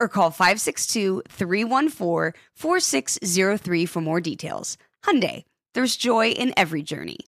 or call 562-314-4603 for more details. Hyundai, there's joy in every journey.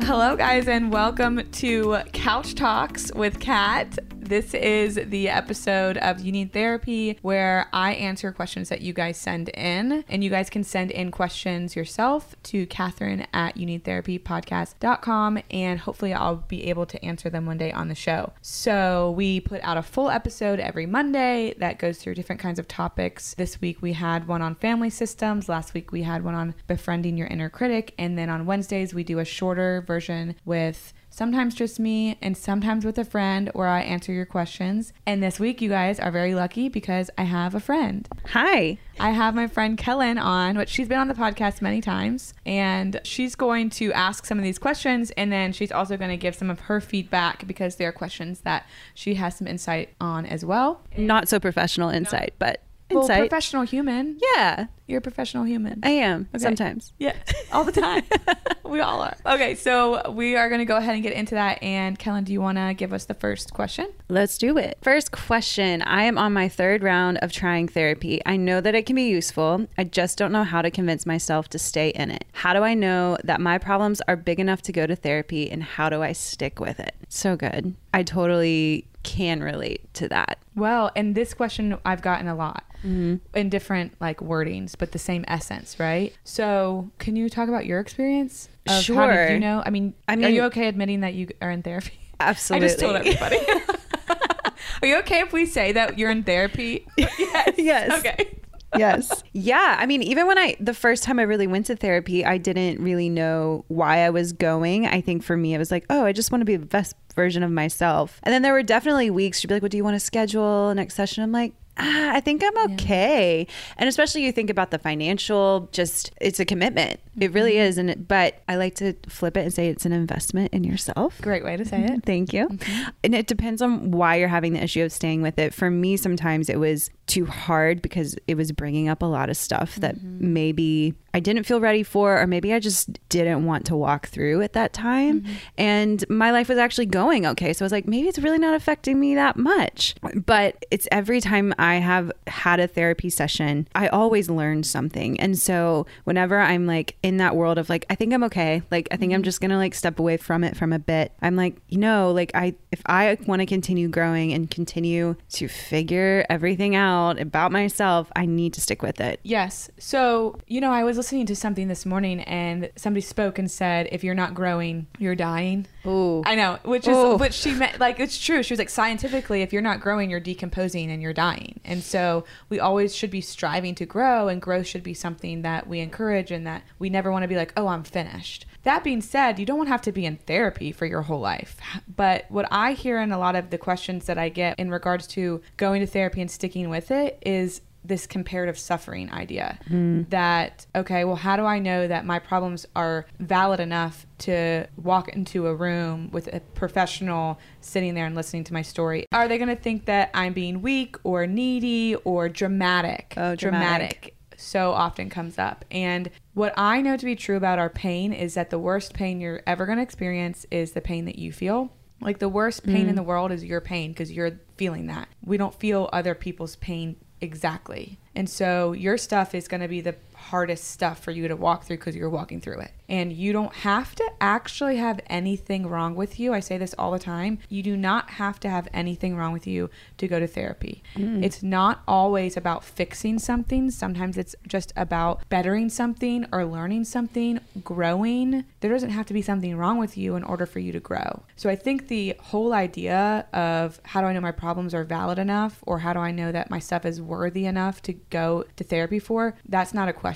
Hello, guys, and welcome to Couch Talks with Kat. This is the episode of You Need Therapy where I answer questions that you guys send in. And you guys can send in questions yourself to Catherine at you need therapy podcast.com. And hopefully, I'll be able to answer them one day on the show. So, we put out a full episode every Monday that goes through different kinds of topics. This week, we had one on family systems. Last week, we had one on befriending your inner critic. And then on Wednesdays, we do a shorter version with sometimes just me and sometimes with a friend where I answer your questions. And this week, you guys are very lucky because I have a friend. Hi. I have my friend Kellen on, which she's been on the podcast many times, and she's going to ask some of these questions, and then she's also going to give some of her feedback because they are questions that she has some insight on as well. Not so professional insight, but Well, insight. professional human. yeah, You're a professional human. I am Okay. sometimes. Yeah, all the time. we all are. Okay, so we are going to go ahead and get into that. And Kellen, do you want to give us the first question? Let's do it. First question I am on my third round of trying therapy. I know that it can be useful. I just don't know how to convince myself to stay in it. How do I know that my problems are big enough to go to therapy and how do I stick with it? So good. I totally can relate to that. Well, and this question I've gotten a lot Mm-hmm. in different like wordings, but the same essence, right? So, can you talk about your experience? Of How Sure. did you know? I mean, I mean, are you okay admitting that you are in therapy? Absolutely. I just told everybody. are you okay if we say that you're in therapy? yes. Yes. Okay. yes. Yeah. I mean, even when I, the first time I really went to therapy, I didn't really know why I was going. I think for me, it was like, oh, I just want to be the best version of myself. And then there were definitely weeks she'd be like, well, do you want to schedule next session? I'm like, ah, I think I'm okay. And especially you think about the financial, just it's a commitment. It really mm-hmm. is. And it, but I like to flip it and say it's an investment in yourself. Great way to say it. Thank you. Mm-hmm. And it depends on why you're having the issue of staying with it. For me, sometimes it was too hard because it was bringing up a lot of stuff that mm-hmm. maybe I didn't feel ready for, or maybe I just didn't want to walk through at that time. Mm-hmm. And my life was actually going okay. So I was like, maybe it's really not affecting me that much. But it's every time I have had a therapy session, I always learn something. And so whenever I'm like in that world of like, I think I'm okay, like, I think I'm mm-hmm. just gonna like step away from it from a bit, I'm like, you know, like, I, if I want to continue growing and continue to figure everything out about myself, I need to stick with it. Yes. So, you know, I was listening to something this morning and somebody spoke and said, if you're not growing, you're dying. Ooh. I know, which is Ooh. which she meant like it's true. She was like scientifically, if you're not growing, you're decomposing and you're dying. And so we always should be striving to grow, and growth should be something that we encourage and that we never want to be like, oh, I'm finished. That being said, you don't have to be in therapy for your whole life. But what I hear in a lot of the questions that I get in regards to going to therapy and sticking with it is this comparative suffering idea hmm. that, okay, well, how do I know that my problems are valid enough to walk into a room with a professional sitting there and listening to my story? Are they going to think that I'm being weak or needy or dramatic? Oh, dramatic. so often comes up. And what I know to be true about our pain is that the worst pain you're ever going to experience is the pain that you feel. Like the worst pain in hmm. the world is your pain because you're feeling that. We don't feel other people's pain exactly. And so your stuff is going to be the hardest stuff for you to walk through because you're walking through it. And you don't have to actually have anything wrong with you. I say this all the time. You do not have to have anything wrong with you to go to therapy. Mm. It's not always about fixing something. Sometimes it's just about bettering something or learning something, growing. There doesn't have to be something wrong with you in order for you to grow. So I think the whole idea of how do I know my problems are valid enough or how do I know that my stuff is worthy enough to go to therapy for, that's not a question.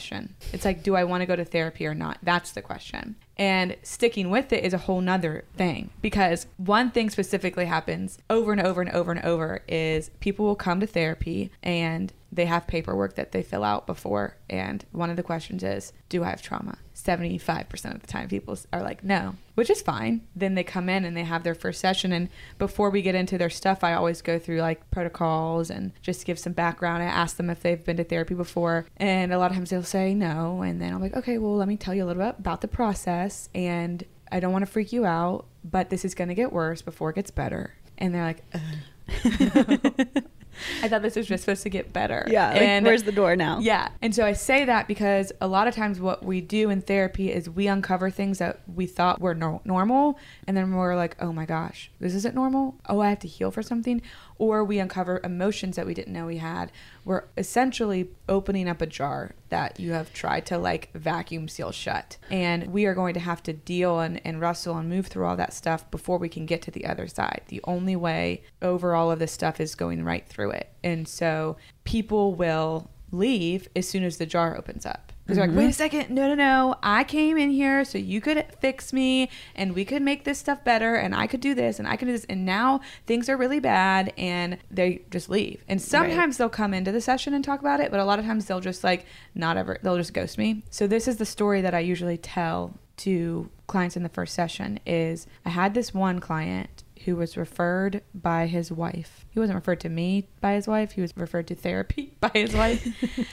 It's like, do I want to go to therapy or not? That's the question. And sticking with it is a whole nother thing because one thing specifically happens over and over and over and over is people will come to therapy and they have paperwork that they fill out before. And one of the questions is, Do I have trauma? 75% of the time, people are like, No, which is fine. Then they come in and they have their first session. And before we get into their stuff, I always go through like protocols and just give some background. I ask them if they've been to therapy before. And a lot of times they'll say no. And then I'm like, Okay, well, let me tell you a little bit about the process. And I don't want to freak you out, but this is going to get worse before it gets better. And they're like, Ugh. I thought this was just supposed to get better. Yeah. Like, and where's the door now? yeah. And so I say that because a lot of times what we do in therapy is we uncover things that we thought were nor- normal. And then we're like, oh my gosh, this isn't normal. Oh, I have to heal for something. Or we uncover emotions that we didn't know we had. We're essentially opening up a jar that you have tried to like vacuum seal shut. And we are going to have to deal and, and wrestle and move through all that stuff before we can get to the other side. The only way over all of this stuff is going right through it. And so people will leave as soon as the jar opens up. Because they're like, wait a mm-hmm. second, no, no, no. I came in here so you could fix me and we could make this stuff better and I could do this and I could do this. And now things are really bad and they just leave. And sometimes they'll come into the session and talk about it, but a lot of times they'll just like not ever, they'll just ghost me. So this is the story that I usually tell to clients in the first session is I had this one client who was referred by his wife. He wasn't referred to me by his wife, he was referred to therapy by his wife.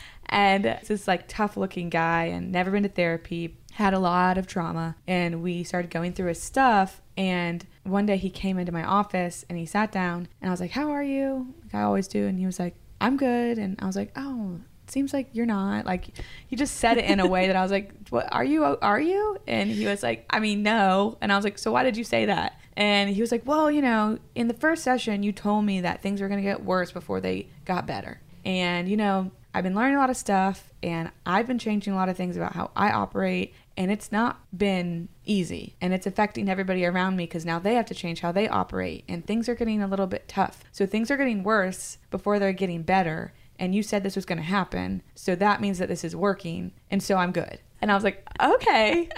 and this like tough looking guy and never been to therapy, had a lot of trauma. And we started going through his stuff. And one day he came into my office and he sat down and I was like, How are you? Like I always do. And he was like, I'm good. And I was like, Oh, it seems like you're not like he just said it in a way that i was like what are you are you and he was like i mean no and i was like so why did you say that and he was like well you know in the first session you told me that things were going to get worse before they got better and you know i've been learning a lot of stuff and i've been changing a lot of things about how i operate and it's not been easy and it's affecting everybody around me because now they have to change how they operate and things are getting a little bit tough so things are getting worse before they're getting better and you said this was going to happen. So that means that this is working. And so I'm good. And I was like, okay,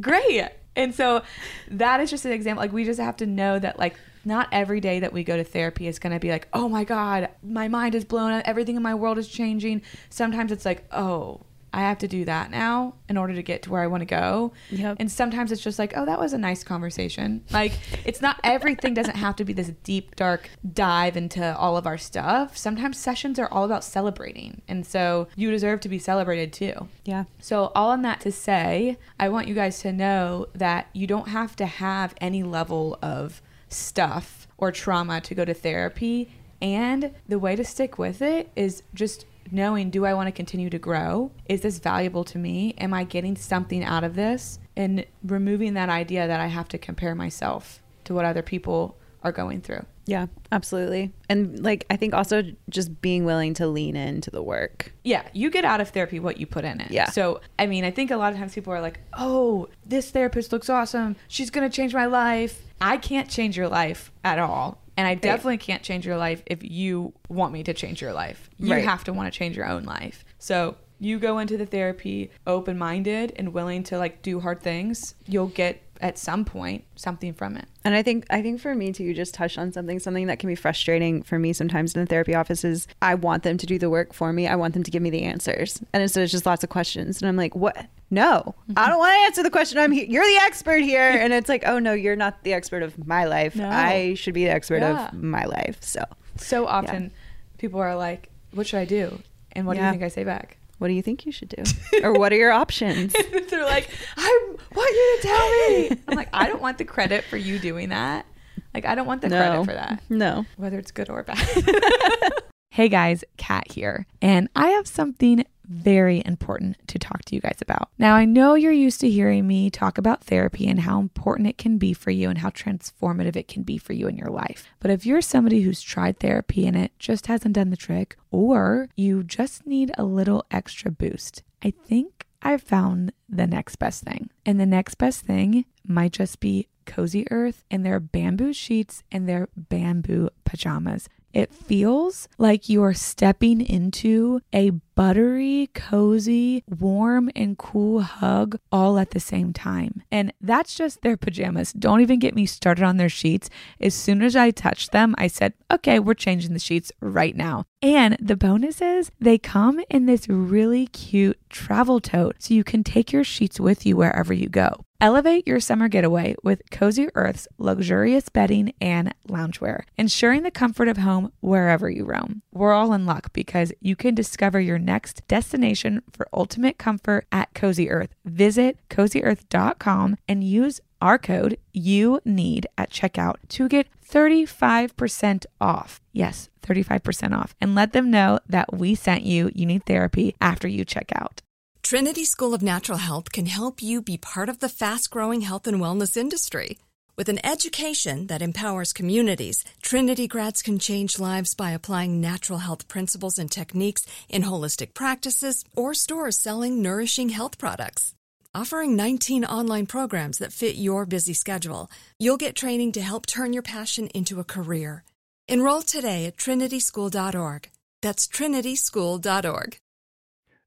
great. And so that is just an example. Like, we just have to know that, like, not every day that we go to therapy is going to be like, oh my God, my mind is blown up. Everything in my world is changing. Sometimes it's like, oh, I have to do that now in order to get to where I want to go. Yep. And sometimes it's just like, oh, that was a nice conversation. Like, it's not everything doesn't have to be this deep, dark dive into all of our stuff. Sometimes sessions are all about celebrating. And so you deserve to be celebrated too. Yeah. So, all on that to say, I want you guys to know that you don't have to have any level of stuff or trauma to go to therapy. And the way to stick with it is just knowing do I want to continue to grow? Is this valuable to me? Am I getting something out of this? And removing that idea that I have to compare myself to what other people are going through. Yeah, absolutely. And like, I think also just being willing to lean into the work. Yeah, you get out of therapy what you put in it. Yeah. So, I mean, I think a lot of times people are like, oh, this therapist looks awesome. She's going to change my life. I can't change your life at all. And I definitely can't change your life if you want me to change your life. You Right. have to want to change your own life. So, you go into the therapy open minded and willing to like do hard things, you'll get at some point something from it. And I think I think for me too, you just touched on something something that can be frustrating for me sometimes in the therapy office is I want them to do the work for me. I want them to give me the answers, and instead it's just lots of questions. And I'm like, what? No, mm-hmm. I don't want to answer the question. I'm here. You're the expert here, and it's like, oh no, you're not the expert of my life. No. I should be the expert Yeah. of my life. So, So often people are like, "What should I do?" And what do you think I say back? what do you think you should do, or what are your options? They're like, "I want you to tell me." I'm like, "I don't want the credit for you doing that. Like, I don't want the credit for that." No. whether it's good or bad. hey guys, Kat here, and I have something very important to talk to you guys about. Now, I know you're used to hearing me talk about therapy and how important it can be for you and how transformative it can be for you in your life. But if you're somebody who's tried therapy and it just hasn't done the trick, or you just need a little extra boost, I think I've found the next best thing. And the next best thing might just be Cozy Earth and their bamboo sheets and their bamboo pajamas. It feels like you are stepping into a buttery, cozy, warm, and cool hug all at the same time. And that's just their pajamas. Don't even get me started on their sheets. As soon as I touched them, I said, okay, we're changing the sheets right now. And the bonus is they come in this really cute travel tote so you can take your sheets with you wherever you go. Elevate your summer getaway with Cozy Earth's luxurious bedding and loungewear, ensuring the comfort of home wherever you roam. We're all in luck because you can discover your next destination for ultimate comfort at Cozy Earth. Visit cozyearth.com and use our code you need at checkout to get 35% off. Yes, 35% off. And let them know that we sent you You Need Therapy after you check out. Trinity School of Natural Health can help you be part of the fast growing health and wellness industry. With an education that empowers communities, Trinity grads can change lives by applying natural health principles and techniques in holistic practices or stores selling nourishing health products. Offering 19 online programs that fit your busy schedule, you'll get training to help turn your passion into a career. Enroll today at trinityschool.org. That's trinityschool.org.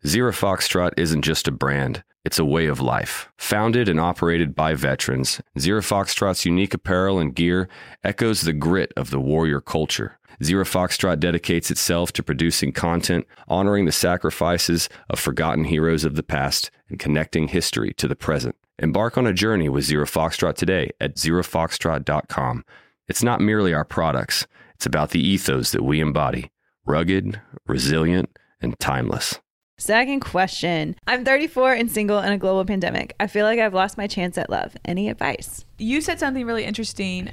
Zero Foxtrot isn't just a brand, it's a way of life. Founded and operated by veterans, Zero Foxtrot's unique apparel and gear echoes the grit of the warrior culture. Zero Foxtrot dedicates itself to producing content, honoring the sacrifices of forgotten heroes of the past, and connecting history to the present. Embark on a journey with Zero Foxtrot today at zerofoxtrot.com. It's not merely our products, it's about the ethos that we embody rugged, resilient, and timeless. Second question. I'm 34 and single in a global pandemic. I feel like I've lost my chance at love. Any advice? You said something really interesting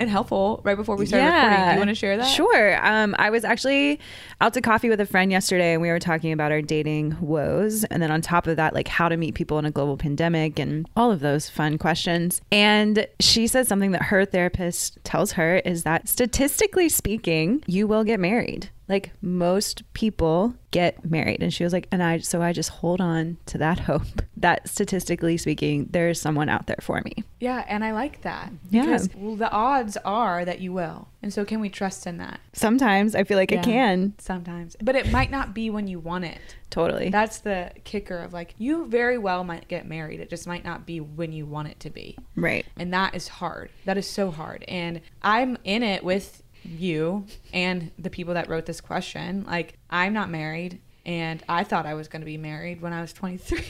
and helpful right before we started recording. Do you want to share that? Sure. Um, I was actually out to coffee with a friend yesterday and we were talking about our dating woes. And then on top of that, like how to meet people in a global pandemic and all of those fun questions. And she said something that her therapist tells her is that statistically speaking, you will get married. Like most people get married. And she was like, and I, so I just hold on to that hope that statistically speaking, there's someone out there for me. Yeah, and I like that. Yeah. Because well, the odds are that you will. And so can we trust in that? Sometimes I feel like Yeah. it can. Sometimes. But it might not be when you want it. Totally. That's the kicker of like you very well might get married. It just might not be when you want it to be. right. And that is hard. That is so hard. And I'm in it with you and the people that wrote this question. Like, I'm not married, and I thought I was going to be married when I was 23.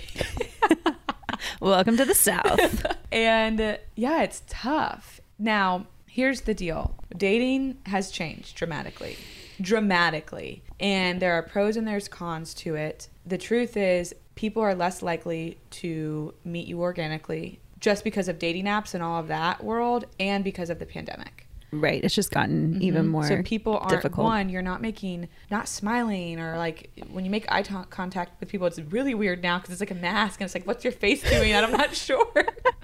Welcome to the South. and uh, yeah, it's tough. Now, here's the deal dating has changed dramatically. Dramatically. And there are pros and there's cons to it. The truth is, people are less likely to meet you organically just because of dating apps and all of that world and because of the pandemic. Right. It's just gotten even more Mm-hmm. So people aren't difficult. one. You're not making, not smiling, or like when you make eye t- contact with people, it's really weird now because it's like a mask, and it's like, what's your face doing? And I'm not sure.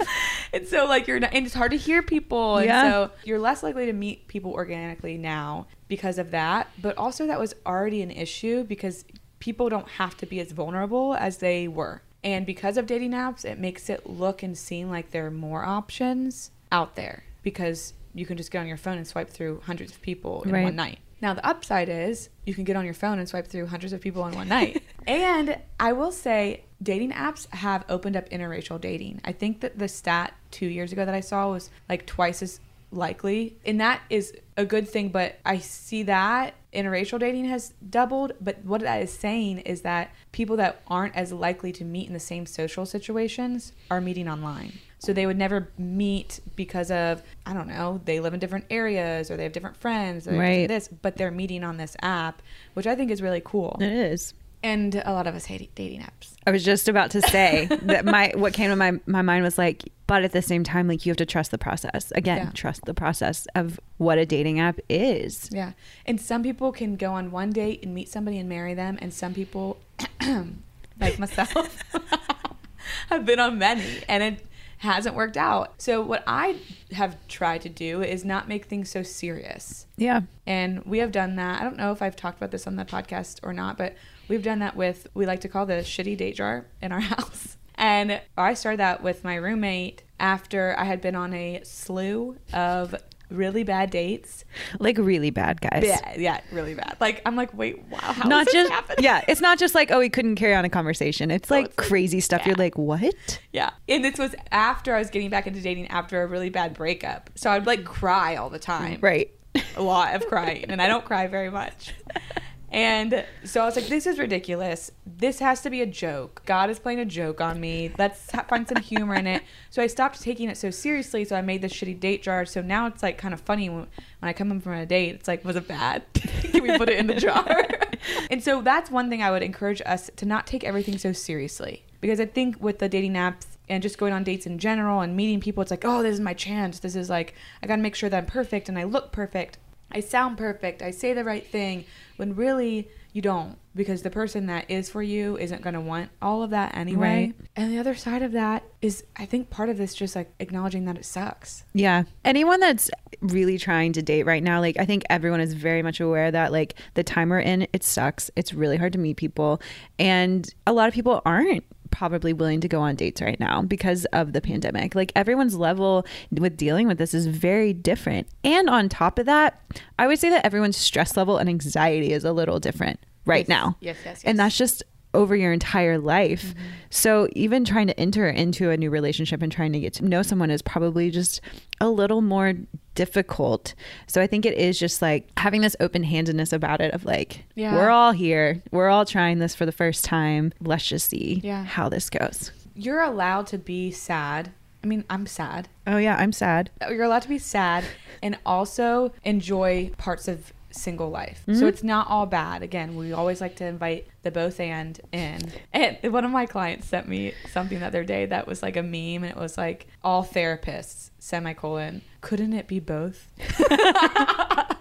and so like you're not, and it's hard to hear people, and Yeah. so you're less likely to meet people organically now because of that. But also that was already an issue because people don't have to be as vulnerable as they were. And because of dating apps, it makes it look and seem like there are more options out there because you can just get on your phone and swipe through hundreds of people in Right. one night. Now, the upside is you can get on your phone and swipe through hundreds of people in one night. and I will say, dating apps have opened up interracial dating. I think that the stat two years ago that I saw was like twice as likely. And that is a good thing, but I see that interracial dating has doubled. But what that is saying is that people that aren't as likely to meet in the same social situations are meeting online. So they would never meet because of, I don't know, they live in different areas or they have different friends or Right. this, but they're meeting on this app, which I think is really cool. It is. And a lot of us hate dating apps. I was just about to say that my what came to my my mind was like, but at the same time, like you have to trust the process. Again, Yeah. trust the process of what a dating app is. Yeah. And some people can go on one date and meet somebody and marry them. And some people, like myself, have been on many and it hasn't worked out. So, what I have tried to do is not make things so serious. Yeah. And we have done that. I don't know if I've talked about this on the podcast or not, but we've done that with, we like to call the shitty date jar in our house. And I started that with my roommate after I had been on a slew of really bad dates. Like really bad guys. Yeah, yeah, really bad. Like I'm like, wait, wow, how not just happening? yeah it's not just like oh we couldn't carry on a conversation it's oh, like it's like crazy stuff you're like what yeah. And this was after I was getting back into dating after a really bad breakup. So I'd like cry all the time. right a lot of crying, and I don't cry very much. And so I was like, this is ridiculous. This has to be a joke. God is playing a joke on me. Let's find some humor in it. So I stopped taking it so seriously. So I made this shitty date jar. So now it's like kind of funny when, when I come in from a date. It's like, was it bad? Can we put it in the jar? and so that's one thing I would encourage us to not take everything so seriously. Because I think with the dating apps and just going on dates in general and meeting people, it's like, oh, this is my chance. This is like, I got to make sure that I'm perfect and I look perfect. I sound perfect. I say the right thing. When really, you don't. Because the person that is for you isn't going to want all of that anyway. Right. And the other side of that is, I think part of this just like acknowledging that it sucks. yeah anyone that's really trying to date right now like i think everyone is very much aware that like the time we're in it sucks it's really hard to meet people and a lot of people aren't probably willing to go on dates right now because of the pandemic. Like everyone's level with dealing with this is very different. And on top of that, I would say that everyone's stress level and anxiety is a little different right Yes, now. yes, yes, And that's just over your entire life. Mm-hmm. So even trying to enter into a new relationship and trying to get to know someone is probably just a little more difficult. So I think it is just like having this open-handedness about it of like Yeah. we're all here. We're all trying this for the first time. Let's just see Yeah. how this goes. You're allowed to be sad. I mean, I'm sad. Oh yeah, I'm sad. You're allowed to be sad and also enjoy parts of single life. Mm-hmm. So it's not all bad. Again, we always like to invite the both and in. And one of my clients sent me something the other day that was like a meme and it was like all therapists semicolon couldn't it be both?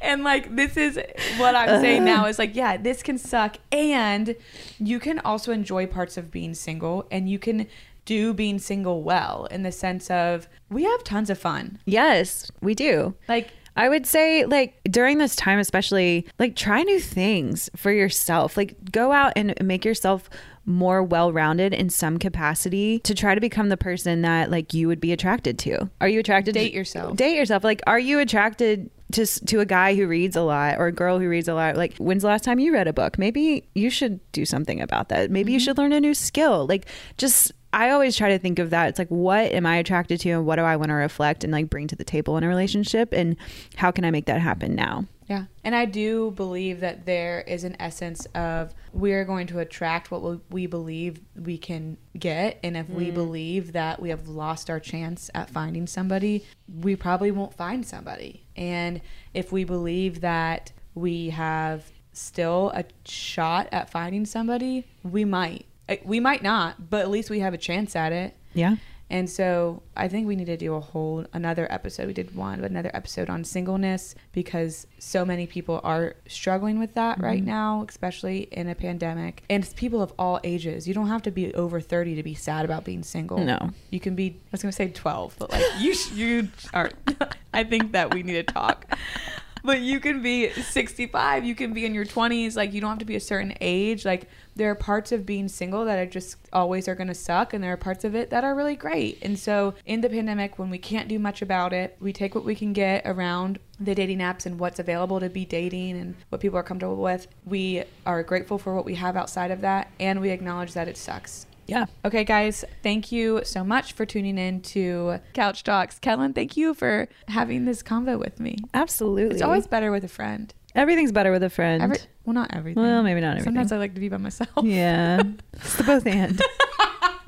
and like this is what I'm saying now is like yeah, this can suck and you can also enjoy parts of being single and you can do being single well in the sense of we have tons of fun. Yes, we do. Like I would say, like, during this time, especially, like, try new things for yourself. Like, go out and make yourself more well rounded in some capacity to try to become the person that, like, you would be attracted to. Are you attracted Date to date yourself. Date yourself. Like, are you attracted to, to a guy who reads a lot or a girl who reads a lot? Like, when's the last time you read a book? Maybe you should do something about that. Maybe you mm-hmm. should learn a new skill. Like, just. I always try to think of that. It's like, what am I attracted to and what do I want to reflect and like bring to the table in a relationship? And how can I make that happen now? Yeah. And I do believe that there is an essence of we're going to attract what we- we believe we can get. And if we mm. believe that we have lost our chance at finding somebody, we probably won't find somebody. And if we believe that we have still a shot at finding somebody, we might. We might not, but at least we have a chance at it. Yeah. And so I think we need to do a whole another episode. We did one, but another episode on singleness because so many people are struggling with that Mm-hmm. right now, especially in a pandemic. And it's people of all ages. You don't have to be over 30 to be sad about being single. No. You can be I was going to say 12, but like you you are I think that we need to talk. But you can be 65, you can be in your 20s, like you don't have to be a certain age. Like there are parts of being single that are just always are going to suck and there are parts of it that are really great. And so in the pandemic when we can't do much about it, we take what we can get around the dating apps and what's available to be dating and what people are comfortable with. We are grateful for what we have outside of that and we acknowledge that it sucks. Yeah. Okay, guys, thank you so much for tuning in to Couch Talks. Kellen, thank you for having this convo with me. Absolutely. It's always better with a friend. everything's better with a friend. Every, well, not everything. well, maybe not everything. Sometimes I like to be by myself. yeah. it's the both and.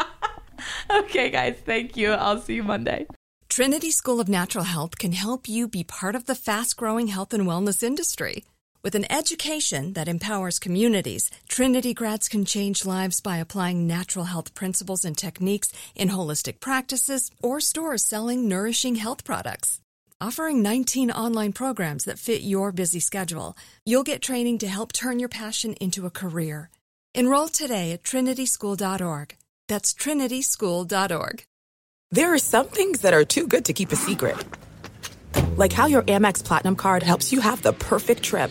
okay, guys, thank you. I'll see you Monday. Trinity School of Natural Health can help you be part of the fast growing health and wellness industry. With an education that empowers communities, Trinity grads can change lives by applying natural health principles and techniques in holistic practices or stores selling nourishing health products. Offering 19 online programs that fit your busy schedule, you'll get training to help turn your passion into a career. Enroll today at trinityschool.org. That's trinityschool.org. There are some things that are too good to keep a secret. Like how your Amex Platinum card helps you have the perfect trip.